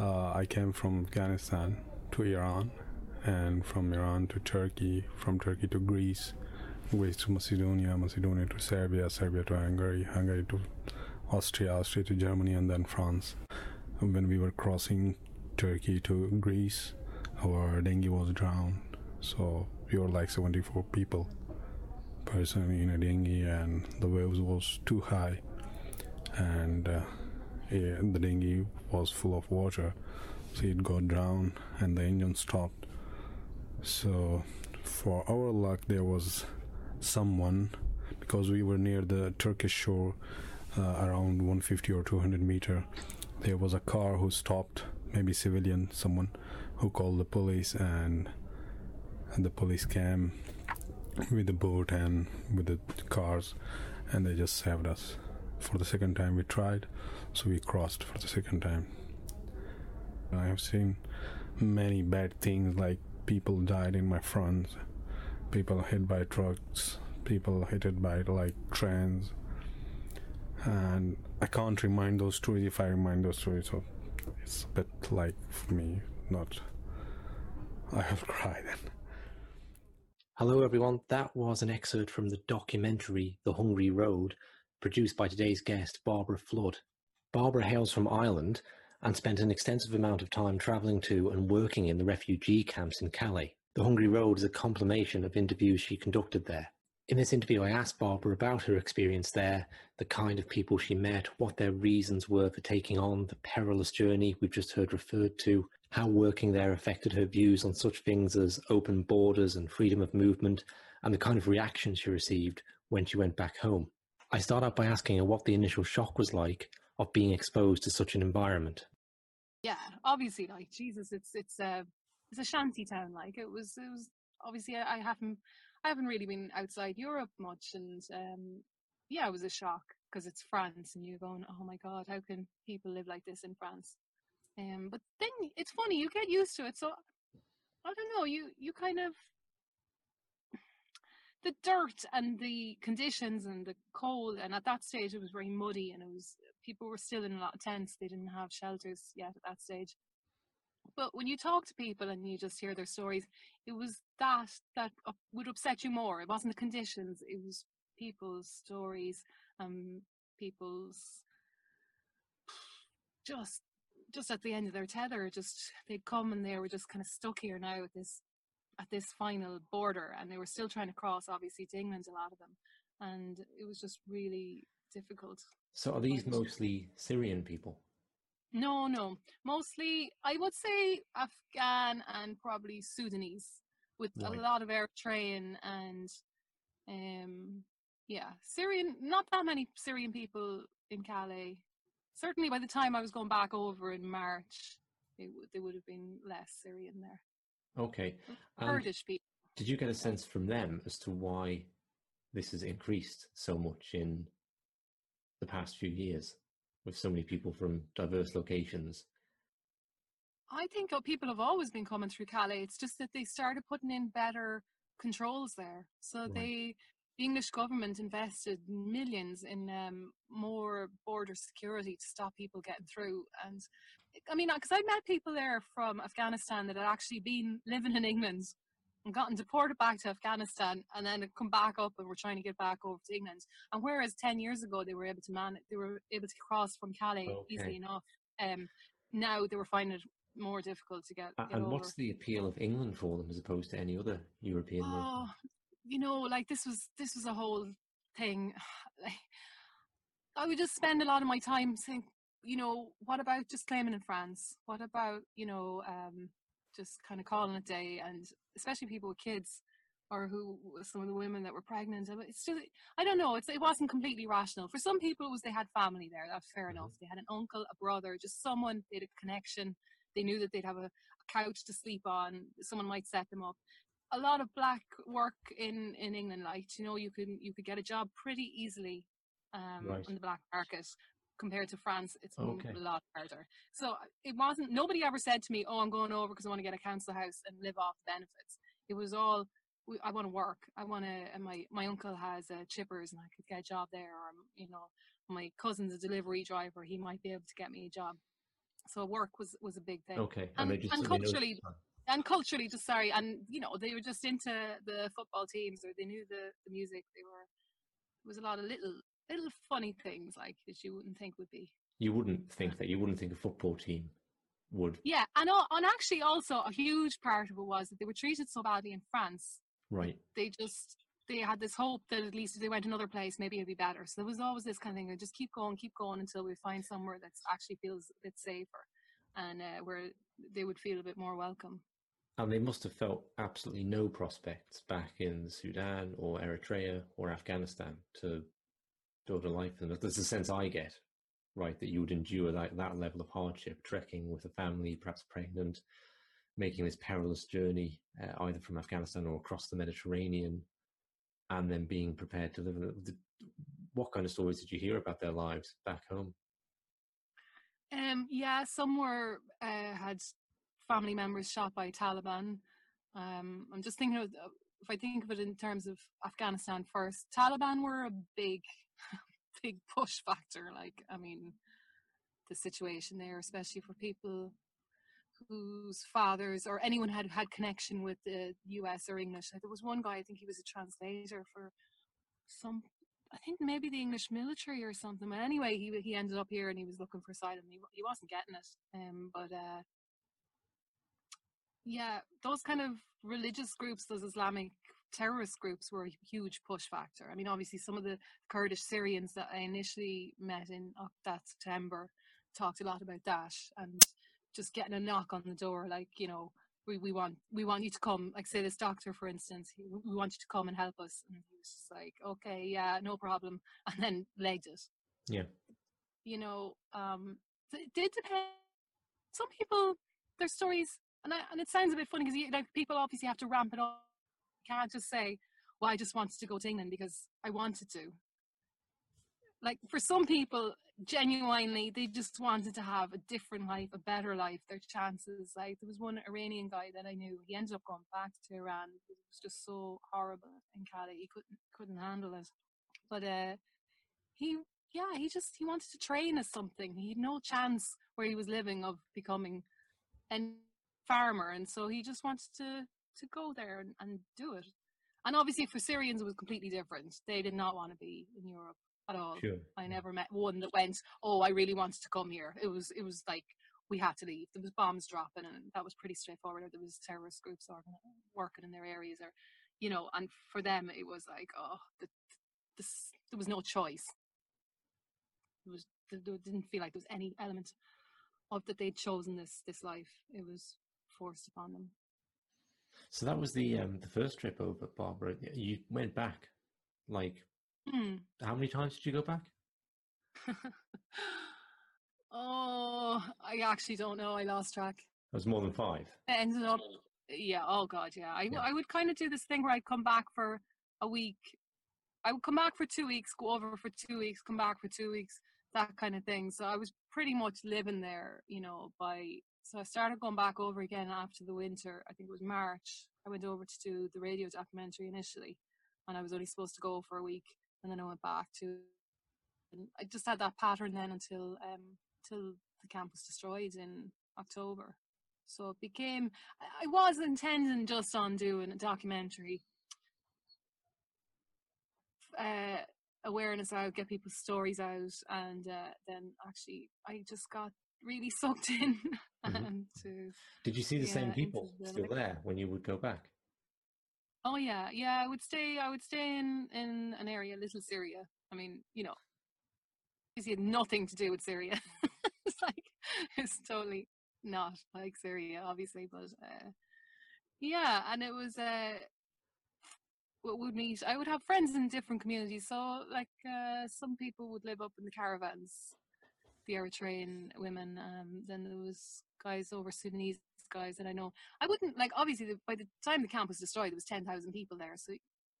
Uh, I came from Afghanistan to Iran, and from Iran to Turkey, from Turkey to Greece, Greece to Macedonia, Macedonia to Serbia, Serbia to Hungary, Hungary to Austria, Austria to Germany, and then France. When we were crossing Turkey to Greece, our dinghy was drowned. So we were like 74 people person in a dinghy, and the waves was too high, and uh, the dinghy was full of water, so it got drowned, and the engine stopped. So, for our luck, there was someone because we were near the Turkish shore, uh, around 150 or 200 meter. There was a car who stopped, maybe civilian, someone who called the police, and, and the police came with the boat and with the cars, and they just saved us. For the second time, we tried, so we crossed for the second time. I have seen many bad things like people died in my front, people hit by trucks, people hit by like trains, and I can't remind those stories if I remind those stories. So it's a bit like for me, not. I have cried. Hello, everyone. That was an excerpt from the documentary The Hungry Road, produced by today's guest, Bairbre Flood. Bairbre hails from Ireland and spent an extensive amount of time travelling to and working in the refugee camps in Calais. The Hungry Road is a compilation of interviews she conducted there. In this interview, I asked Bairbre about her experience there, the kind of people she met, what their reasons were for taking on the perilous journey we've just heard referred to, how working there affected her views on such things as open borders and freedom of movement, and the kind of reaction she received when she went back home. I start out by asking her what the initial shock was like of being exposed to such an environment. Yeah, obviously, like Jesus, it's it's a it's a shanty town. Like it was, it was obviously I, I haven't I haven't really been outside Europe much, and um, yeah, it was a shock because it's France, and you're going, oh my god, how can people live like this in France? Um, but then it's funny, you get used to it. So I don't know, you you kind of the dirt and the conditions and the cold and at that stage it was very muddy and it was people were still in a lot of tents they didn't have shelters yet at that stage. But when you talk to people and you just hear their stories it was that that would upset you more. It wasn't the conditions it was people's stories um people's just just at the end of their tether, just they'd come and they were just kind of stuck here now with this at this final border, and they were still trying to cross, obviously, to England. A lot of them, and it was just really difficult. So, are these mostly Syrian people? No, no, mostly I would say Afghan and probably Sudanese, with right. a lot of Eritrean and um, yeah, Syrian. Not that many Syrian people in Calais certainly by the time I was going back over in March, it, there would have been less Syrian there. Okay. Kurdish people. Did you get a sense from them as to why this has increased so much in the past few years with so many people from diverse locations? I think people have always been coming through Calais. It's just that they started putting in better controls there. So right. they the English government invested millions in um, more border security to stop people getting through. And I mean, because I met people there from Afghanistan that had actually been living in England and gotten deported back to Afghanistan and then come back up and were trying to get back over to England. And whereas 10 years ago they were able to man, they were able to cross from Calais okay. easily enough. Um, now they were finding it more difficult to get. get and over. what's the appeal of England for them as opposed to any other European? Oh, you know, like this was this was a whole thing. Like, I would just spend a lot of my time saying, you know, what about just claiming in France? What about you know, um, just kind of calling it day? And especially people with kids, or who some of the women that were pregnant. It's just I don't know. It's it wasn't completely rational. For some people, it was they had family there. That's fair mm-hmm. enough. They had an uncle, a brother, just someone. They had a connection. They knew that they'd have a, a couch to sleep on. Someone might set them up a lot of black work in in England. Like you know, you can you could get a job pretty easily um, right. on the black market compared to France. It's okay. a lot harder. So it wasn't. Nobody ever said to me, "Oh, I'm going over because I want to get a council house and live off benefits." It was all. I want to work. I want to. And my my uncle has uh, chippers, and I could get a job there. Or you know, my cousin's a delivery driver. He might be able to get me a job. so work was was a big thing. Okay, And- just and culturally- and culturally just sorry and you know they were just into the football teams or they knew the, the music they were there was a lot of little little funny things like that you wouldn't think would be you wouldn't think that. You wouldn't think a football team would. yeah and, and actually also a huge part of it was that they were treated so badly in france Right. they just they had this hope that at least if they went another place maybe it'd be better so there was always this kind of thing just keep going keep going until we find somewhere that actually feels a bit safer and uh, where they would feel a bit more welcome And they must have felt absolutely no prospects back in Sudan or Eritrea or Afghanistan to a life. And that's the sense I get, right? That you would endure that, that level of hardship, trekking with a family, perhaps pregnant, making this perilous journey, uh, either from Afghanistan or across the Mediterranean, and then being prepared to live. What kind of stories did you hear about their lives back home? Um, yeah, some were uh, had family members shot by Taliban. Um, I'm just thinking of if I think of it in terms of Afghanistan first. Taliban were a big, big push factor. Like, I mean, the situation there, especially for people whose fathers or anyone had had connection with the U.S. or English. Like, there was one guy, I think he was a translator for some I think maybe the English military or something. But anyway, he he ended up here and he was looking for asylum. He he wasn't getting it. Um, but uh, yeah, those kind of religious groups, those Islamic terrorist groups, were a huge push factor. I mean, obviously, some of the Kurdish Syrians that I initially met in Oc- that September talked a lot about that and just getting a knock on the door, like you know. We, we want we want you to come like say this doctor for instance he, we want you to come and help us and he was just like okay yeah no problem and then legged it Yeah. you know um it did depend some people their stories and I, and it sounds a bit funny because like people obviously have to ramp it up can't just say well i just wanted to go to england because i wanted to. Like for some people genuinely they just wanted to have a different life a better life. Their chances like there was one iranian guy that i knew he ended up going back to iran. It was just so horrible in Calais. he couldn't couldn't handle it. But uh he yeah he just he wanted to train as something. He had no chance where he was living of becoming a farmer and so he just wanted to to go there and, and do it and obviously for syrians it was completely different they did not want to be in europe at all Sure. I never met one that went, "Oh, I really wanted to come here." It was it was like we had to leave. There was bombs dropping, and that was pretty straightforward. There was terrorist groups working in their areas, or you know. And for them, it was like, oh, the, this, there was no choice. It was there didn't feel like there was any element of that they'd chosen this this life. It was forced upon them. So that was the um, the first trip over, Bairbre. You went back, like Hmm. how many times did you go back? oh, I actually don't know. I lost track. It was more than five. Ended up yeah oh god yeah i, Yeah. I would kind of do this thing where i'd come back for a week i would come back for two weeks go over for two weeks come back for two weeks that kind of thing so i was pretty much living there you know by so i started going back over again after the winter. I think it was march i went over to do the radio documentary initially and i was only supposed to go for a week and then i went back to and i just had that pattern then until um till the camp was destroyed in october. So it became I- was intending just on doing a documentary, uh, awareness out, get people's stories out, and uh, then actually I just got really sucked in Mhm. to Did you see the Yeah, same people the still there when you would go back? oh yeah yeah I would stay I would stay in in an area Little Syria. I mean you know, it had nothing to do with Syria. it's like it's totally not like Syria, obviously, but uh, yeah, and it was uh, we would meet. I would have friends in different communities. So like uh, some people would live up in the caravans, the Eritrean women. Um, then there was guys over Sudanese guys and I know. I wouldn't like obviously the, by the time the camp was destroyed, there was ten thousand people there, so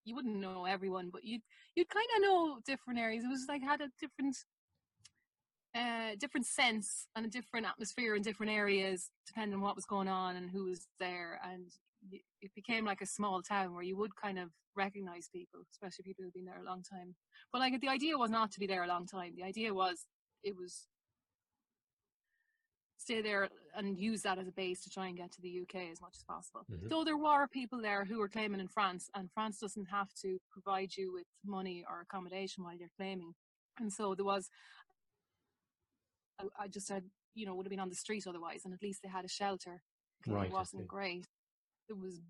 you wouldn't know everyone, but you'd you'd kind of know different areas. It was like had a different uh, different sense and a different atmosphere in different areas, depending on what was going on and who was there. And it became like a small town where you would kind of recognize people, especially people who've been there a long time. But like the idea was not to be there a long time. The idea was it was stay there and use that as a base to try and get to the UK as much as possible. Mhm. Though there were people there who were claiming in France, and France doesn't have to provide you with money or accommodation while you're claiming. And so there was, I, I just said, you know, would have been on the street otherwise, and at least they had a shelter. Right, It wasn't great. There was,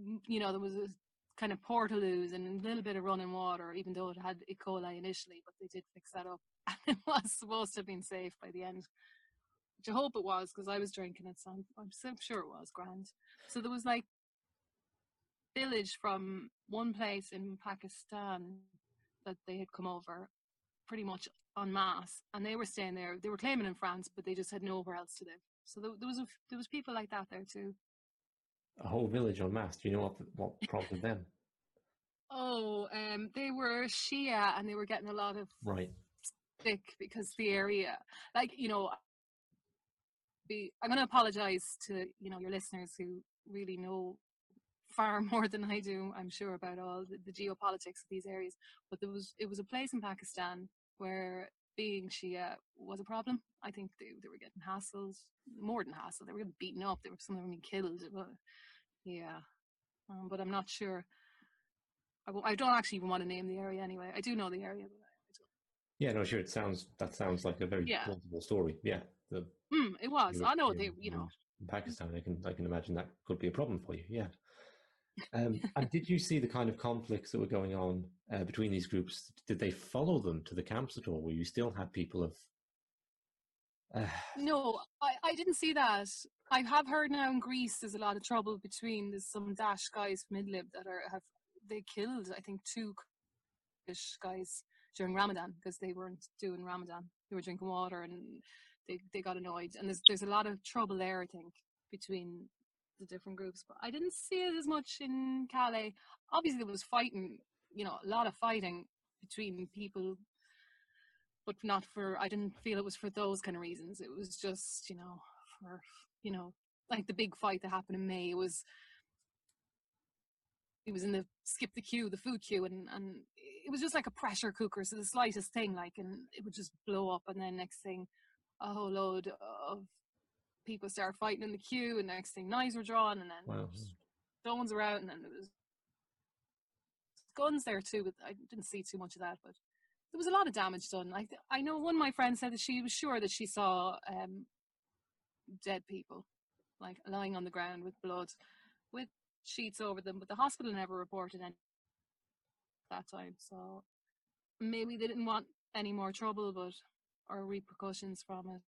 mm, you know, there was a kind of portaloos and a little bit of running water, even though it had E. coli initially, but they did fix that up. And it was supposed to have been safe by the end which I hope it was because I was drinking it, so I'm, I'm so sure it was grand. So there was like village from one place in Pakistan that they had come over pretty much en masse, and they were staying there. They were claiming in France, but they just had nowhere else to live. So there, there was a, there was people like that there too. A whole village en masse. Do you know what what prompted them? Oh, um, they were Shia, and they were getting a lot of Right. stick because the area, like you know, be I'm going to apologize to you know your listeners who really know far more than I do. I'm sure about all the, the geopolitics of these areas, but there was it was a place in Pakistan where being Shia was a problem. I think they they were getting hassled, more than hassled. They were getting beaten up. They were some of them being killed. Wa- yeah, um, but I'm not sure. I, I don't actually even want to name the area anyway. I do know the area, but I don't. Yeah, no, sure. It sounds that sounds like a very Yeah. plausible story. Yeah, the Mm, it was. you I know they, you know. in Pakistan. I can I can imagine that could be a problem for you. Yeah. Um, and did you see the kind of conflicts that were going on uh, between these groups? Did they follow them to the camps at all? Where you still had people of uh, No, I, I didn't see that. I have heard now in Greece there's a lot of trouble between there's some Daesh guys from Idlib that are have they killed I think two guys during Ramadan because they weren't doing Ramadan. They were drinking water and they, they got annoyed. And there's there's a lot of trouble there I think between the different groups. But I didn't see it as much in Calais. Obviously there was fighting, you know, a lot of fighting between people but not for I didn't feel it was for those kind of reasons. It was just, you know, for you know, like the big fight that happened in May. It was it was in the skip the queue, the food queue, and and it was just like a pressure cooker. So the slightest thing, like, and it would just blow up, and then next thing, a whole load of people start fighting in the queue, and next thing, knives were drawn, and then Wow. stones were out, and then there was guns there too. But I didn't see too much of that, but there was a lot of damage done. Like I know one of my friends said that she was sure that she saw um, dead people, like lying on the ground with blood, with sheets over them. But the hospital never reported any that time, so maybe they didn't want any more trouble, but or repercussions from it.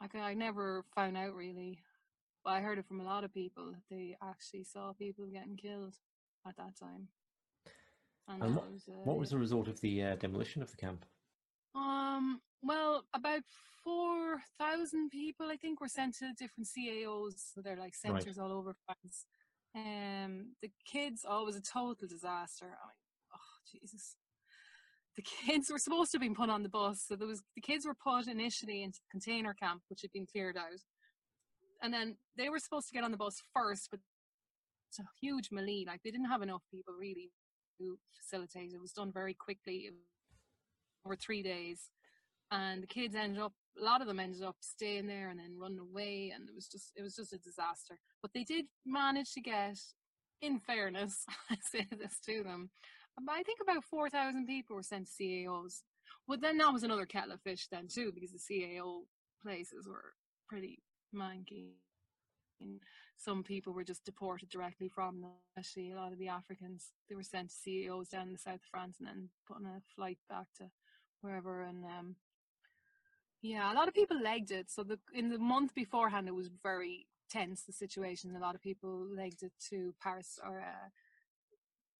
Like I never found out really, but I heard it from a lot of people that they actually saw people getting killed at that time. And that what- was, uh, what was the result of the uh, demolition of the camp? um, well, about 4,000 people, I think, were sent to different CAOs. So they're like Right. centres all over France. Um, the kids, oh, it was a total disaster. I mean, oh, Jesus. The kids were supposed to have been put on the bus. So there was, the kids were put initially into the container camp, which had been cleared out. And then they were supposed to get on the bus first, but it's a huge melee. Like they didn't have enough people really to facilitate. It was done very quickly over three days and the kids ended up a lot of them ended up staying there and then running away and it was just it was just a disaster but they did manage to get in fairness i say this to them i think about 4000 people were sent to caos Well, then that was another kettle of fish then too because the cao places were pretty manky. And some people were just deported directly from them especially a lot of the africans. They were sent to caos down in the south of france and then put on a flight back to wherever and um yeah a lot of people legged it. So the in the month beforehand it was very tense the situation. A lot of people legged it to paris or uh,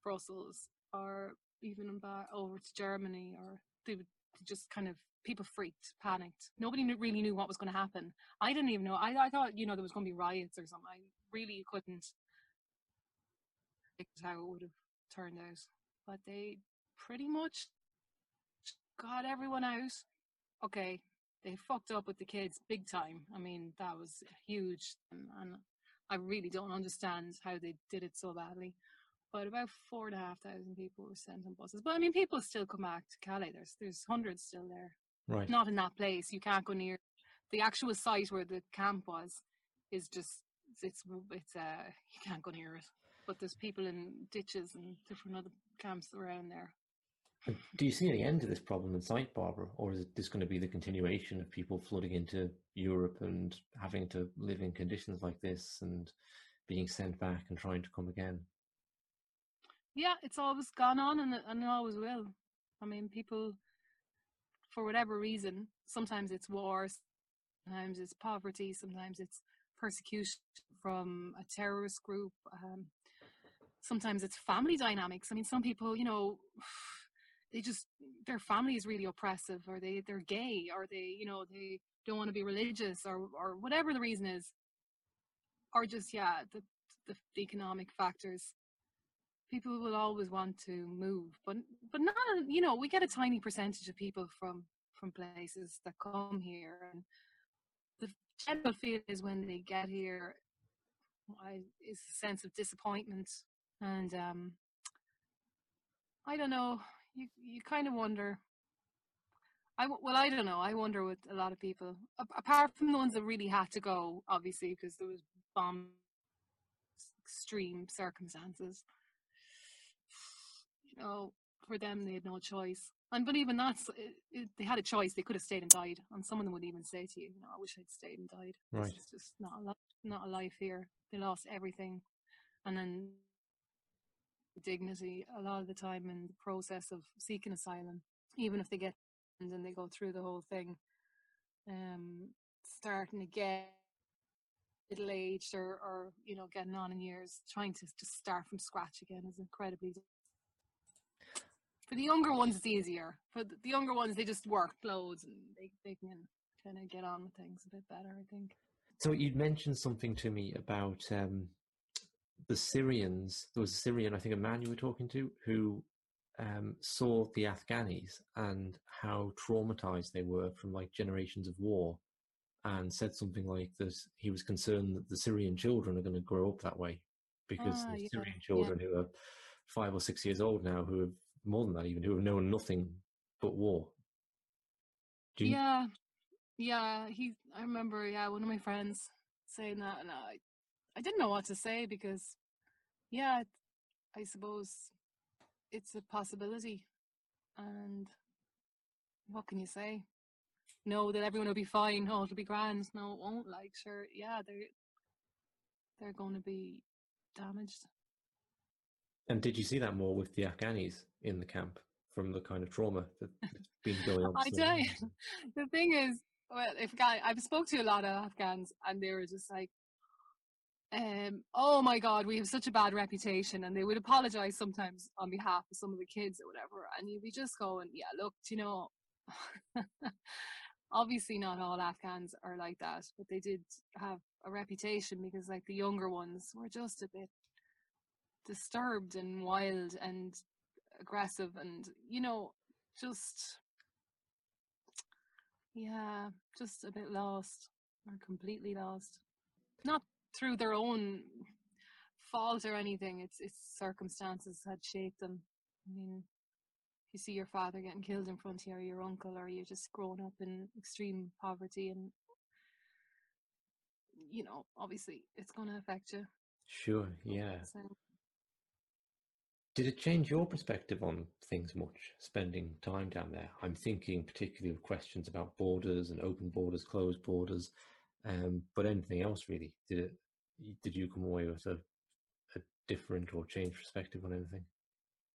brussels or even back over to germany or they would just kind of people freaked panicked nobody knew, really knew what was going to happen i didn't even know I, I thought you know there was going to be riots or something i really couldn't predict how it would have turned out but they pretty much got everyone out. Okay, they fucked up with the kids big time. I mean, that was huge, and, and I really don't understand how they did it so badly. But about four and a half thousand people were sent on buses. But I mean, people still come back to Calais. There's there's hundreds still there. Right. Not in that place. You can't go near the actual site where the camp was is just it's it's uh you can't go near it. But there's people in ditches and different other camps around there. Do you see any end to this problem in sight, Bairbre, or is it just going to be the continuation of people flooding into Europe and having to live in conditions like this and being sent back and trying to come again? Yeah, it's always gone on and and it always will. I mean, people, for whatever reason, sometimes it's wars, sometimes it's poverty, sometimes it's persecution from a terrorist group. Um, sometimes it's family dynamics. I mean, some people, you know, they just their family is really oppressive, or they they're gay, or they you know they don't want to be religious, or or whatever the reason is, or just yeah the, the economic factors. People will always want to move, but but not you know we get a tiny percentage of people from from places that come here, and the general feeling is when they get here, I, is a sense of disappointment and um, I don't know. You you kind of wonder. I well, I don't know. I wonder with a lot of people, apart from the ones that really had to go, obviously, because there was bomb extreme circumstances. Know, for them, they had no choice. And but even that's, it, it, they had a choice. They could have stayed and died. And some of them would even say to you, "You know, I wish I'd stayed and died. Right. It's just not a not a life here. They lost everything, and then dignity a lot of the time in the process of seeking asylum, even if they get and then they go through the whole thing. Um, starting get middle aged or, or you know getting on in years, trying to just start from scratch again is incredibly. For the younger ones, it's easier. For the younger ones, they just work loads and they, they can kind of get on with things a bit better, I think. So you'd mentioned something to me about um, the Syrians. There was a Syrian, I think, a man you were talking to, who um, saw the Afghanis and how traumatized they were from like generations of war, and said something like that he was concerned that the Syrian children are going to grow up that way because Ah, the yeah, Syrian yeah. children who are five or six years old now, who have more than that even, who have known nothing but war. You, Yeah, yeah. He, I remember, yeah, one of my friends saying that, and I, I didn't know what to say because, yeah, I suppose it's a possibility, and what can you say? No, that everyone will be fine. Oh, it'll be grand. No, it won't. Like, sure, yeah, they're they're going to be damaged. And did you see that more with the Afghanis in the camp from the kind of trauma that- that's been going on? I you, the thing is, well, if guy, I've spoke to a lot of Afghans, and they were just like, um, "Oh my God, we have such a bad reputation," and they would apologize sometimes on behalf of some of the kids or whatever, and you'd be just going, "Yeah, look, you know." Obviously, not all Afghans are like that, but they did have a reputation because, like, the younger ones were just a bit disturbed and wild and aggressive, and you know, just yeah, just a bit lost or completely lost. Not through their own fault or anything. It's it's circumstances had shaped them. I mean, if you see your father getting killed in front of you or your uncle or you're just growing up in extreme poverty and you know, obviously it's gonna affect you. Sure, yeah. So Did it change your perspective on things much, spending time down there? I'm thinking particularly of questions about borders and open borders, closed borders, um, but anything else really. Did it? Did you come away with a, a different or changed perspective on anything?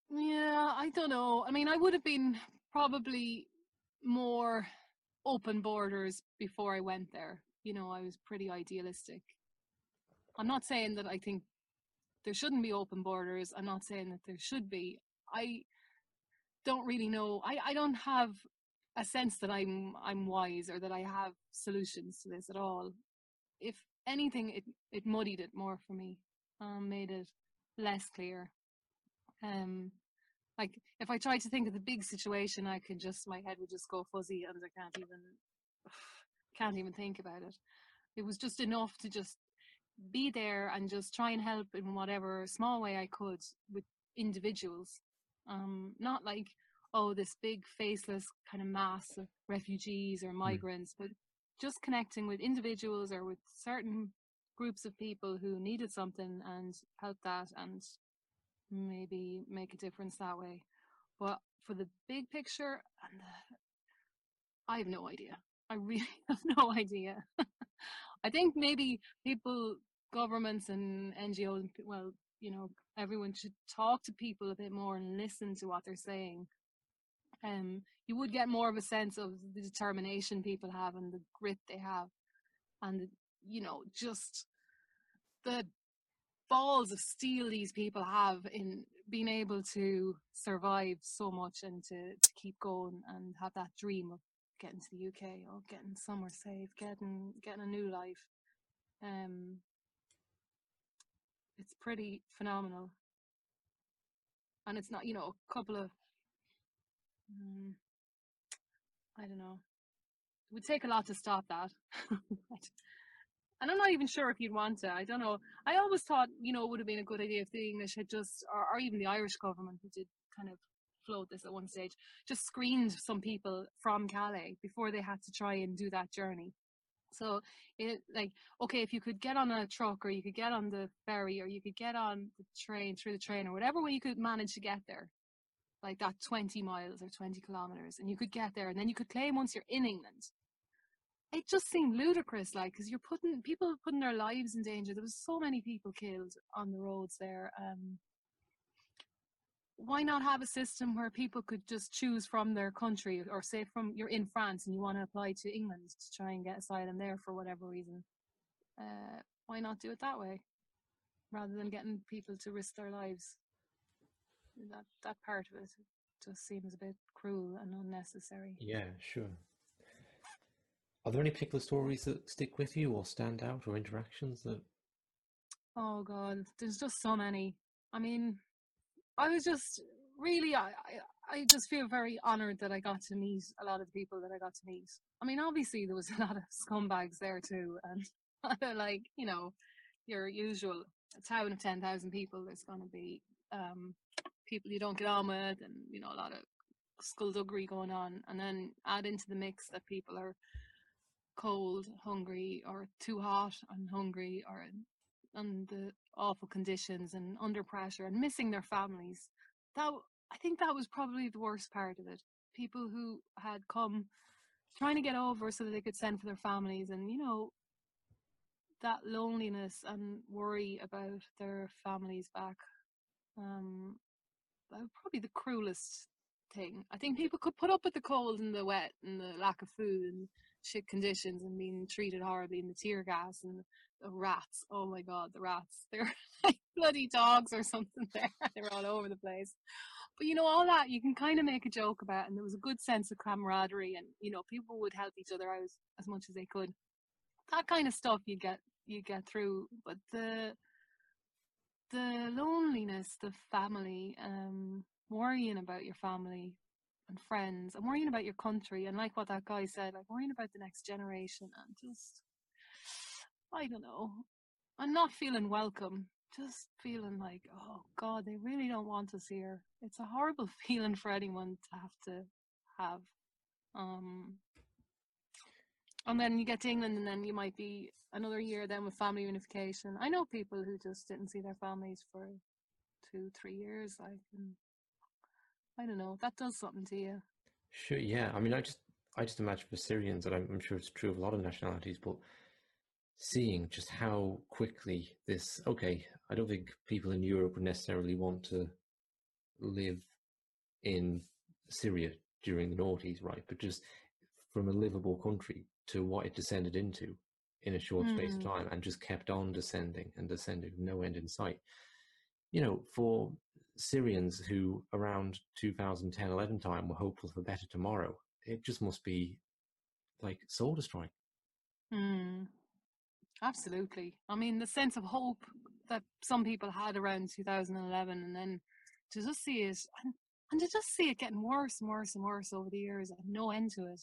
Yeah, I don't know. I mean, I would have been probably more open borders before I went there. You know, I was pretty idealistic. I'm not saying that I think there shouldn't be open borders. I'm not saying that there should be. I don't really know. I, I don't have a sense that I'm I'm wise or that I have solutions to this at all. If anything, it it muddied it more for me, um, made it less clear. Um, like if I tried to think of the big situation, I could just my head would just go fuzzy and I can't even can't even think about it. It was just enough to just be there and just try and help in whatever small way I could with individuals. Um, not like oh this big faceless kind of mass of refugees or migrants, but just connecting with individuals or with certain groups of people who needed something and help that and maybe make a difference that way. But for the big picture, and the, I have no idea. I really have no idea. I think maybe people, governments and NGOs, well, you know, everyone should talk to people a bit more and listen to what they're saying. Um, you would get more of a sense of the determination people have and the grit they have, and you know, just the balls of steel these people have in being able to survive so much and to, to keep going and have that dream of getting to the UK or getting somewhere safe, getting getting a new life. Um, it's pretty phenomenal, and it's not you know a couple of um, I don't know. It would take a lot to stop that. and I'm not even sure if you'd want to. I don't know. I always thought, you know, it would have been a good idea if the English had just, or, or even the Irish government, who did kind of float this at one stage, just screened some people from Calais before they had to try and do that journey. So it like okay, if you could get on a truck or you could get on the ferry or you could get on the train through the train or whatever way you could manage to get there, like that 20 miles or 20 kilometers, and you could get there, and then you could claim once you're in England. It just seemed ludicrous, like because you're putting people putting their lives in danger. There was so many people killed on the roads there. Um, why not have a system where people could just choose from their country or say from you're in France and you want to apply to England to try and get asylum there for whatever reason? Uh, why not do it that way rather than getting people to risk their lives? That that part of it just seems a bit cruel and unnecessary. Yeah sure. Are there any particular stories that stick with you or stand out or interactions that oh god there's just so many. I mean I was just really, I, I, just feel very honored that I got to meet a lot of the people that I got to meet. I mean, obviously there was a lot of scumbags there too, and like you know, your usual town of ten thousand people. There's going to be um, people you don't get on with, and you know, a lot of skullduggery going on, and then add into the mix that people are cold, hungry, or too hot and hungry, or and the awful conditions and under pressure and missing their families. That I think that was probably the worst part of it. People who had come trying to get over so that they could send for their families and you know that loneliness and worry about their families back um probably the cruelest thing i think people could put up with the cold and the wet and the lack of food and shit conditions and being treated horribly in the tear gas and the rats. Oh my god, the rats. They're like bloody dogs or something there. they were all over the place. But you know, all that you can kind of make a joke about and there was a good sense of camaraderie and you know, people would help each other out as much as they could. That kind of stuff you get you get through. But the the loneliness, the family, um, worrying about your family, and friends and worrying about your country and like what that guy said like worrying about the next generation and just i don't know. I'm not feeling welcome just feeling like oh god they really don't want us here. It's a horrible feeling for anyone to have to have. Um and then you get to england and then you might be another year then with family unification i know people who just didn't see their families for two three years like and I don't know. That does something to you. Sure. Yeah. I mean, I just I just imagine for Syrians, and I'm, I'm sure it's true of a lot of nationalities, but seeing just how quickly this. Okay, I don't think people in Europe would necessarily want to live in Syria during the noughties, right? But just from a livable country to what it descended into in a short mm. space of hmm. time and just kept on descending and descending, no end in sight. You know, for Syrians who around 2010 11 time were hopeful for better tomorrow. It just must be like soul destroying. Mm, absolutely. I mean, the sense of hope that some people had around 2011 and then to just see it and, and to just see it getting worse and worse and worse over the years and no end to it.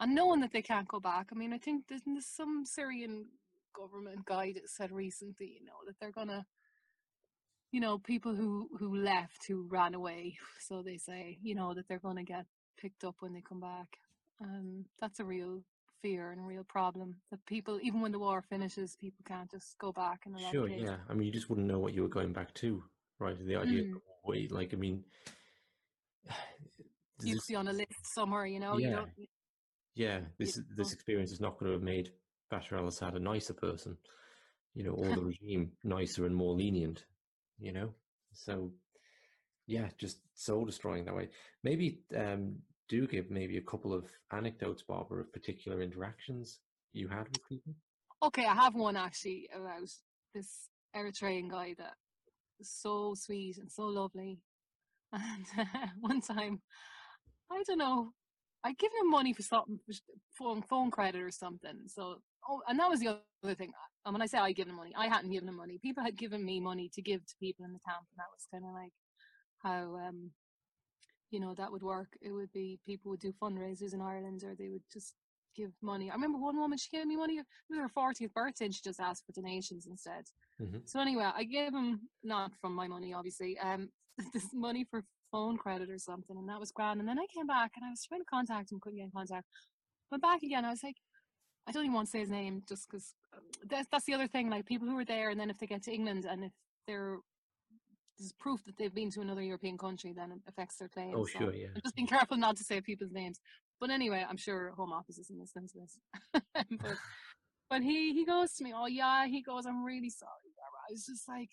And knowing that they can't go back. I mean, I think there's, there's some Syrian government guy that said recently, you know, that they're gonna you know people who who left who ran away so they say you know that they're going to get picked up when they come back Um, that's a real fear and a real problem that people, even when the war finishes, people can't just go back and Sure, yeah. I mean, you just wouldn't know what you were going back to, right? The idea, Mm. wait, like, I mean, You'd this, be on a list somewhere, you know. You Yeah. don't. yeah, this you this know. experience is not going to have made Bashar al-Assad a nicer person, you know, or the regime nicer and more lenient, you know. So, yeah, just soul destroying that way. Maybe um, do give maybe a couple of anecdotes, Bairbre, of particular interactions you had with people. Okay, I have one actually about this Eritrean guy that was so sweet and so lovely. And one time, I don't know, I'd given him money for something, for phone phone credit or something. So, oh, and that was the other thing. And when I say I given money, I hadn't given him money. People had given me money to give to people in the camp, and that was kind of like how um, you know that would work. It would be people would do fundraisers in Ireland, or they would just give money. I remember one woman she gave me money. It was her fortieth birthday, and she just asked for donations instead. Mhm. So anyway, I gave him not from my money, obviously, um, this money for phone credit or something, and that was grand. And then I came back and I was trying to contact him, couldn't get in contact. Went back again. I was like, I don't even want to say his name, just because that's that's the other thing. Like people who are there, and then if they get to England, and if they're there's proof that they've been to another European country, then it affects their claim. Oh, so sure, yeah. I'm just being careful not to say people's names. But anyway, I'm sure Home Office isn't listening to this. but but he he goes to me, oh yeah, he goes, I'm really sorry, I was just like,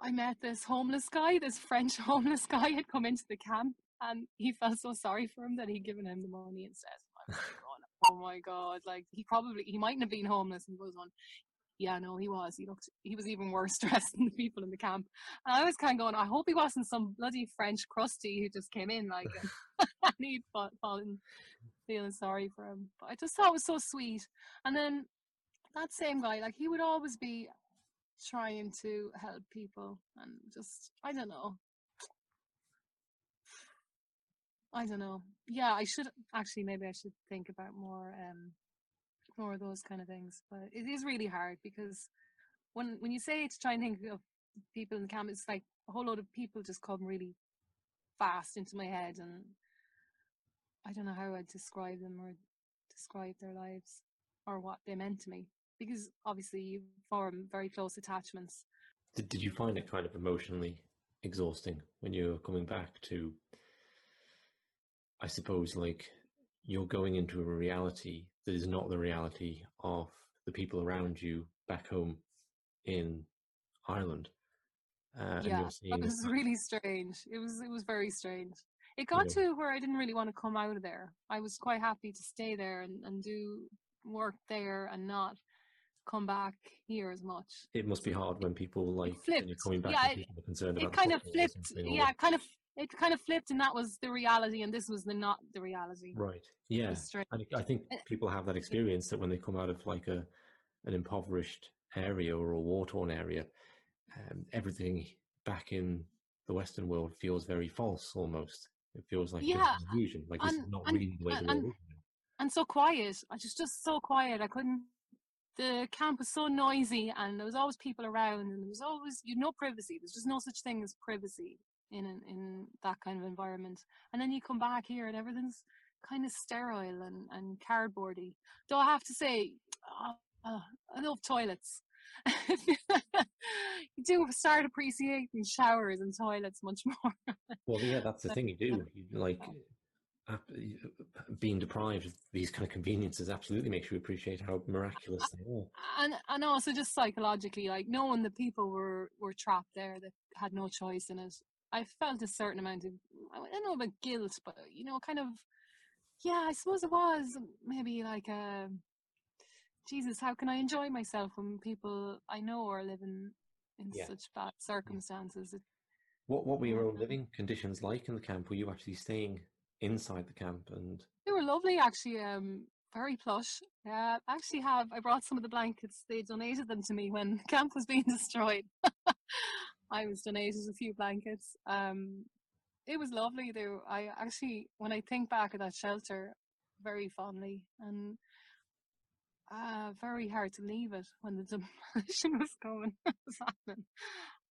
I met this homeless guy, this French homeless guy had come into the camp, and he felt so sorry for him that he'd given him the money instead. Oh my god, like he probably he mightn't have been homeless. And he goes on, yeah, no, he was. He looked, he was even worse dressed than the people in the camp. And I was kind of going, I hope he wasn't some bloody French crusty who just came in like, and he'd fallen feeling sorry for him. But I just thought it was so sweet. And then that same guy, like he would always be trying to help people and just, I don't know. I don't know. Yeah, I should actually maybe I should think about more um more of those kind of things. But it is really hard because when when you say to try and think of people in the camp, it's like a whole lot of people just come really fast into my head and I don't know how I'd describe them or describe their lives or what they meant to me. Because obviously you form very close attachments. Did, did you find it kind of emotionally exhausting when you were coming back to, I suppose, like you're going into a reality that is not the reality of the people around you back home in Ireland? Uh, yeah, it was really strange. It was it was very strange. It got Yeah. to where I didn't really want to come out of there. I was quite happy to stay there and, and do work there and not come back here as much. it must be hard when people like, you're coming back Yeah, and it- people are concerned It kind of flipped. Yeah, kind of it kind of flipped, and that was the reality, and this was the not the reality. Right. Yeah. And I think people have that experience that when they come out of like a an impoverished area or a war torn area, um, everything back in the Western world feels very false almost. It feels like Yeah, an illusion, like this is and- not and- really the way and- the world and- is. and so quiet. I was just so quiet. I couldn't. The camp was so noisy, and there was always people around, and there was always you no privacy. There's just no such thing as privacy in an, in that kind of environment. And then you come back here, and everything's kind of sterile and and cardboardy. Though I have to say, uh, uh, I love toilets. you do start appreciating showers and toilets much more. Well, yeah, that's the thing you do. You, like being deprived of these kind of conveniences absolutely makes you appreciate how miraculous they are. and and also just psychologically, like knowing that people were were trapped there that had no choice in it, I felt a certain amount of I don't know about guilt, but you know, kind of yeah, I suppose it was maybe like a Jesus, how can I enjoy myself when people I know are living in Yeah. such bad circumstances? It, What what were your own living conditions like in the camp? Were you actually staying inside the camp and they were lovely, actually. Um, very plush. Yeah, I actually have. I brought some of the blankets. They donated them to me when the camp was being destroyed. I was donated a few blankets. Um, it was lovely. though. I actually, when I think back at that shelter, very fondly, and uh, very hard to leave it when the demolition was going was happening.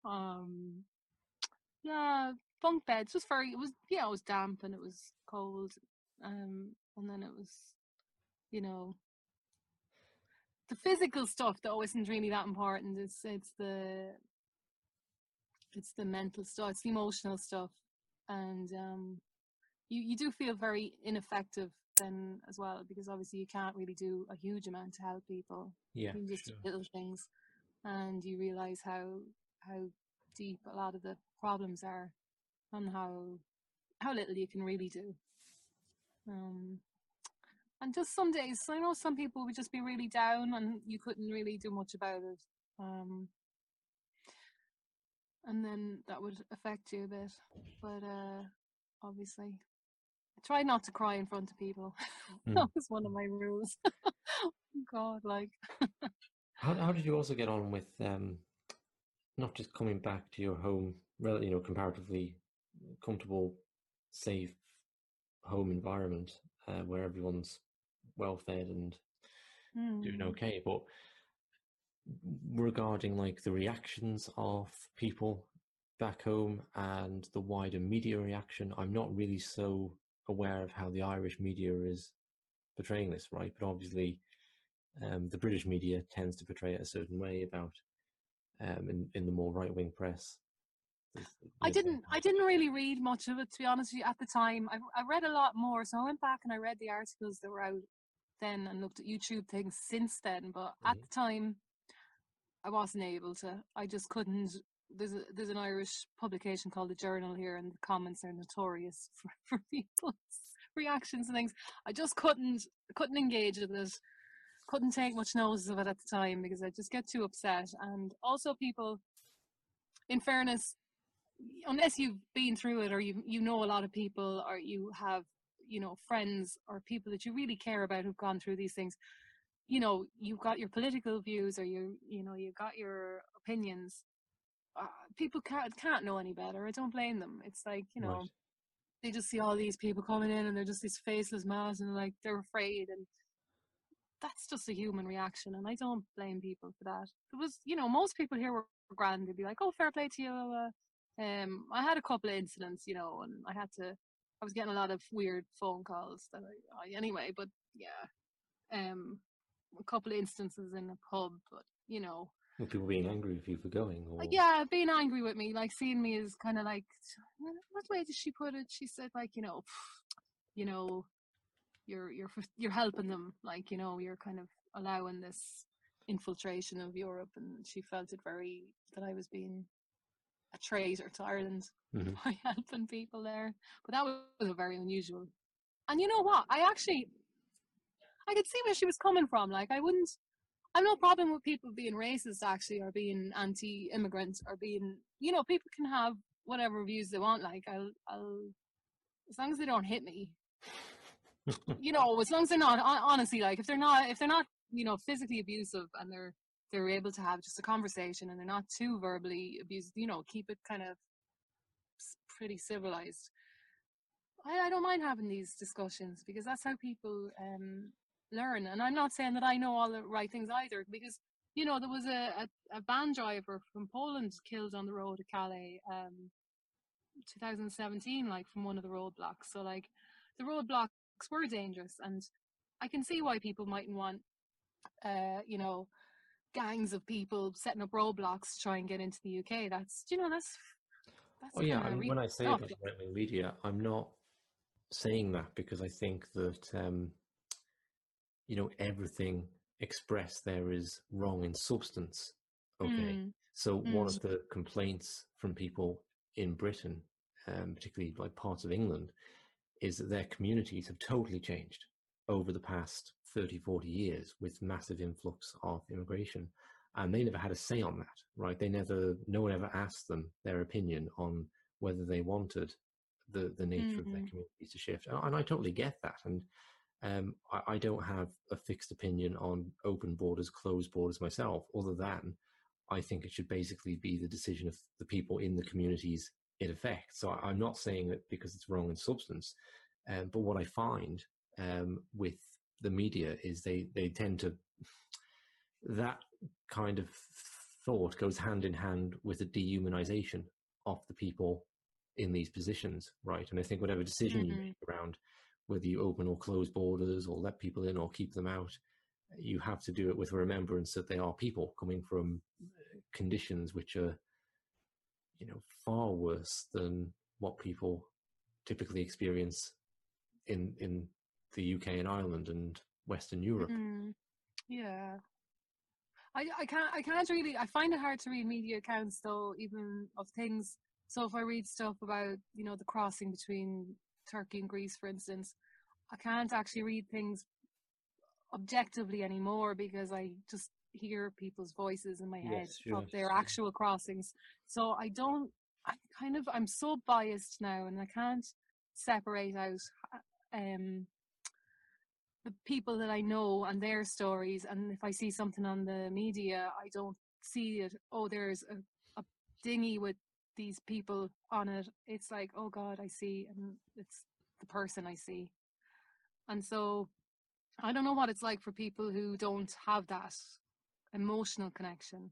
Um, yeah, bunk beds. was very. It was yeah, it was damp and it was cold. um, and then it was, you know, the physical stuff that isn't really that important. It's it's the it's the mental stuff, it's the emotional stuff, and um, you you do feel very ineffective then as well because obviously you can't really do a huge amount to help people. Yeah, you just sure. little things, and you realize how how deep a lot of the problems are, and how how little you can really do. Um, and just some days, I know some people would just be really down, and you couldn't really do much about it. Um, and then that would affect you a bit. But uh, obviously, I try not to cry in front of people. Mm. that was one of my rules. God, like. How how did you also get on with um, not just coming back to your home, you know, comparatively comfortable, safe home environment uh, where everyone's well fed and doing mm, okay, but regarding like the reactions of people back home and the wider media reaction, I'm not really so aware of how the Irish media is portraying this, right? But obviously, um, the British media tends to portray it a certain way about um, in in the more right wing press. There's- I didn't. I didn't really read much of it, to be honest with you, at the time. I, I read a lot more, so I went back and I read the articles that were out then and looked at YouTube things since then. But at Mhm. the time, I wasn't able to. I just couldn't. There's a, there's an Irish publication called the Journal here, and the comments are notorious for, for people's reactions and things. I just couldn't couldn't engage with it. Couldn't take much notice of it at the time because I just get too upset. And also, people, in fairness, unless you've been through it or you you know a lot of people or you have you know friends or people that you really care about who've gone through these things you know you've got your political views or you you know you've got your opinions uh, people can't can't know any better. I don't blame them. It's like you know Right. they just see all these people coming in and they're just these faceless mass and like they're afraid and that's just a human reaction and i don't blame people for that. It was you know most people here were grand. They'd be like oh fair play to you um i had a couple of incidents you know and i had to i was getting a lot of weird phone calls that i, I anyway but yeah. Um a couple of instances in a pub but you know Were people being angry with you for going? Or... uh, yeah, being angry with me, like seeing me is kind of like, what way did she put it? She said like, you know, you know, you're you're you're helping them, like you know, you're kind of allowing this infiltration of Europe, and she felt it very that I was being a traitor to Ireland Mhm. by helping people there. But that was a very unusual. And you know what? I actually, I could see where she was coming from. Like I wouldn't. I've no problem with people being racist, actually, or being anti-immigrant, or being, you know, people can have whatever views they want. Like I'll, I'll, as long as they don't hit me, you know, as long as they're not, honestly, like if they're not, if they're not, you know, physically abusive, and they're they're able to have just a conversation, and they're not too verbally abusive, you know, keep it kind of pretty civilized. I, I don't mind having these discussions because that's how people um, learn. And I'm not saying that I know all the right things either, because you know there was a, a, a van driver from Poland killed on the road at Calais, um, 2017, like from one of the roadblocks. So like the roadblocks were dangerous, and I can see why people mightn't want, uh, you know, gangs of people setting up roadblocks to try and get into the UK. That's you know that's that's Oh yeah, and when I say tough. about right wing media, I'm not saying that because I think that um, you know everything expressed there is wrong in substance. Okay, Mm, so one mm. of the complaints from people in Britain, um, particularly like parts of England, is that their communities have totally changed over the past 30, 40 years with massive influx of immigration. And they never had a say on that, right? They never, no one ever asked them their opinion on whether they wanted the, the nature of their Mhm. communities to shift. And, and I totally get that. And um, I, I don't have a fixed opinion on open borders, closed borders myself, other than I think it should basically be the decision of the people in the communities it affects. So I- I'm not saying that because it's wrong in substance, um, but what I find um, with the media is they they tend to that kind of thought goes hand in hand with the dehumanization of the people in these positions, right? And I think whatever decision you Mhm. make around whether you open or close borders or let people in or keep them out, you have to do it with a remembrance that they are people coming from conditions which are, you know, far worse than what people typically experience in in the UK and Ireland and Western Europe. Mm, yeah. I, I can't I can't really I find it hard to read media accounts though even of things so if I read stuff about you know the crossing between Turkey and Greece for instance I can't actually read things objectively anymore because I just hear people's voices in my head Yes, of their actual crossings so I don't I kind of I'm so biased now and I can't separate out um the people that I know and their stories. And if I see something on the media, I don't see it. Oh, there's a, a dinghy with these people on it. It's like, oh God, I see, and it's the person I see. And so I don't know what it's like for people who don't have that emotional connection.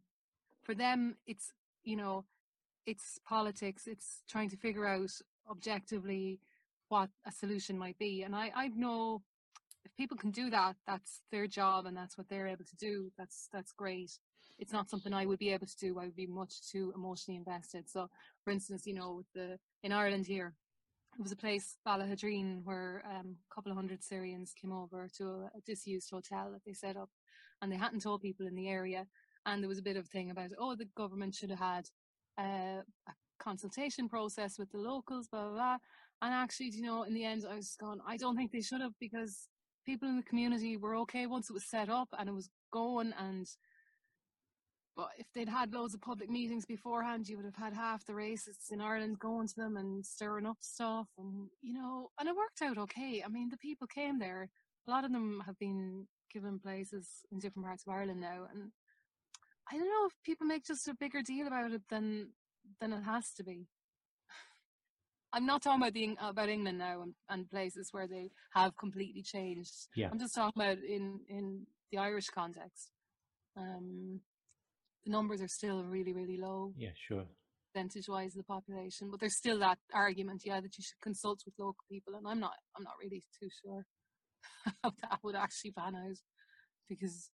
For them, it's, you know, it's politics, it's trying to figure out objectively what a solution might be. And I, I know if people can do that, that's their job and that's what they're able to do. That's that's great. It's not something I would be able to do. I would be much too emotionally invested. So, for instance, you know, the in Ireland here, it was a place Ballaghaderreen where um, a couple of hundred Syrians came over to a, a disused hotel that they set up, and they hadn't told people in the area. And there was a bit of a thing about oh, the government should have had uh, a consultation process with the locals, blah blah blah. And actually, you know, in the end, I was going, I don't think they should have because people in the community were okay once it was set up and it was going and but if they'd had loads of public meetings beforehand you would have had half the racists in Ireland going to them and stirring up stuff and you know and it worked out okay I mean the people came there a lot of them have been given places in different parts of Ireland now and I don't know if people make just a bigger deal about it than than it has to be I'm not talking about the about England now and, and places where they have completely changed. Yeah. I'm just talking about in in the Irish context. Um, the numbers are still really really low Yeah, sure. percentage wise of the population, but there's still that argument, yeah, that you should consult with local people, and I'm not I'm not really too sure how that would actually pan out because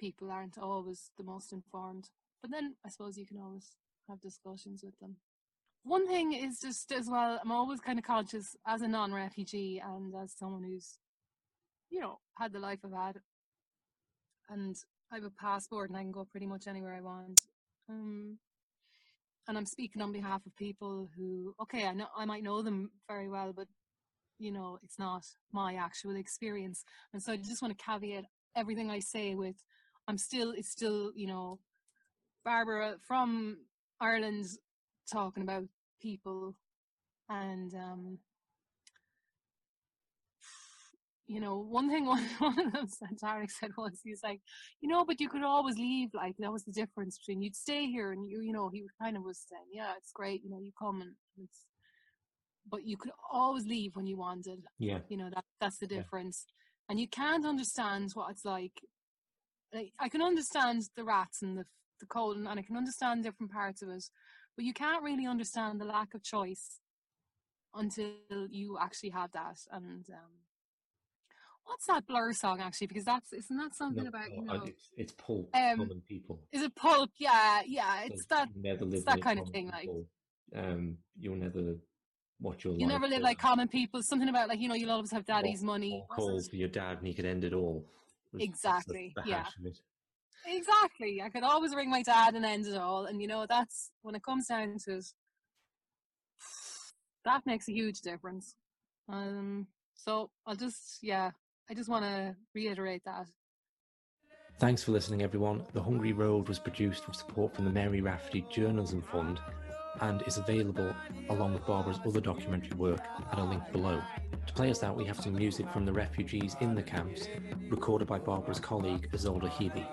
people aren't always the most informed. But then I suppose you can always have discussions with them one thing is just as well, I'm always kind of conscious as a non refugee and as someone who's, you know, had the life I've had. And I have a passport and I can go pretty much anywhere I want. Um, and I'm speaking on behalf of people who, okay, I know I might know them very well, but you know, it's not my actual experience. And so I just want to caveat everything I say with, I'm still, it's still, you know, Bairbre from Ireland talking about people and um you know one thing one, one of them said Tarek said once he's like you know but you could always leave like that was the difference between you'd stay here and you you know he kind of was saying yeah it's great you know you come and it's but you could always leave when you wanted Yeah. you know that that's the Yeah. difference and you can't understand what it's like like I can understand the rats and the the cold and, and I can understand different parts of it but you can't really understand the lack of choice until you actually have that and um what's that blur song actually because that's isn't that something No, about you I- know it's, it's pulp, Um, common people. is it pulp yeah yeah it's So that live that like kind of thing, like- people. um, you'll never watch your you never live like common people something about like you know you'll always have daddy's money call Was for your dad and he could end it all. Exactly, yeah. Exactly. I could always ring my dad and end it all. And you know, that's when it comes down to it, that makes a huge difference. Um, so I'll just, yeah, I just want to reiterate that. Thanks for listening, everyone. The Hungry Road was produced with support from the Mary Raftery Journalism Fund and is available along with Bairbre's other documentary work at a link below. To play us out, we have some music from the refugees in the camps, recorded by Bairbre's colleague Isolde Healy.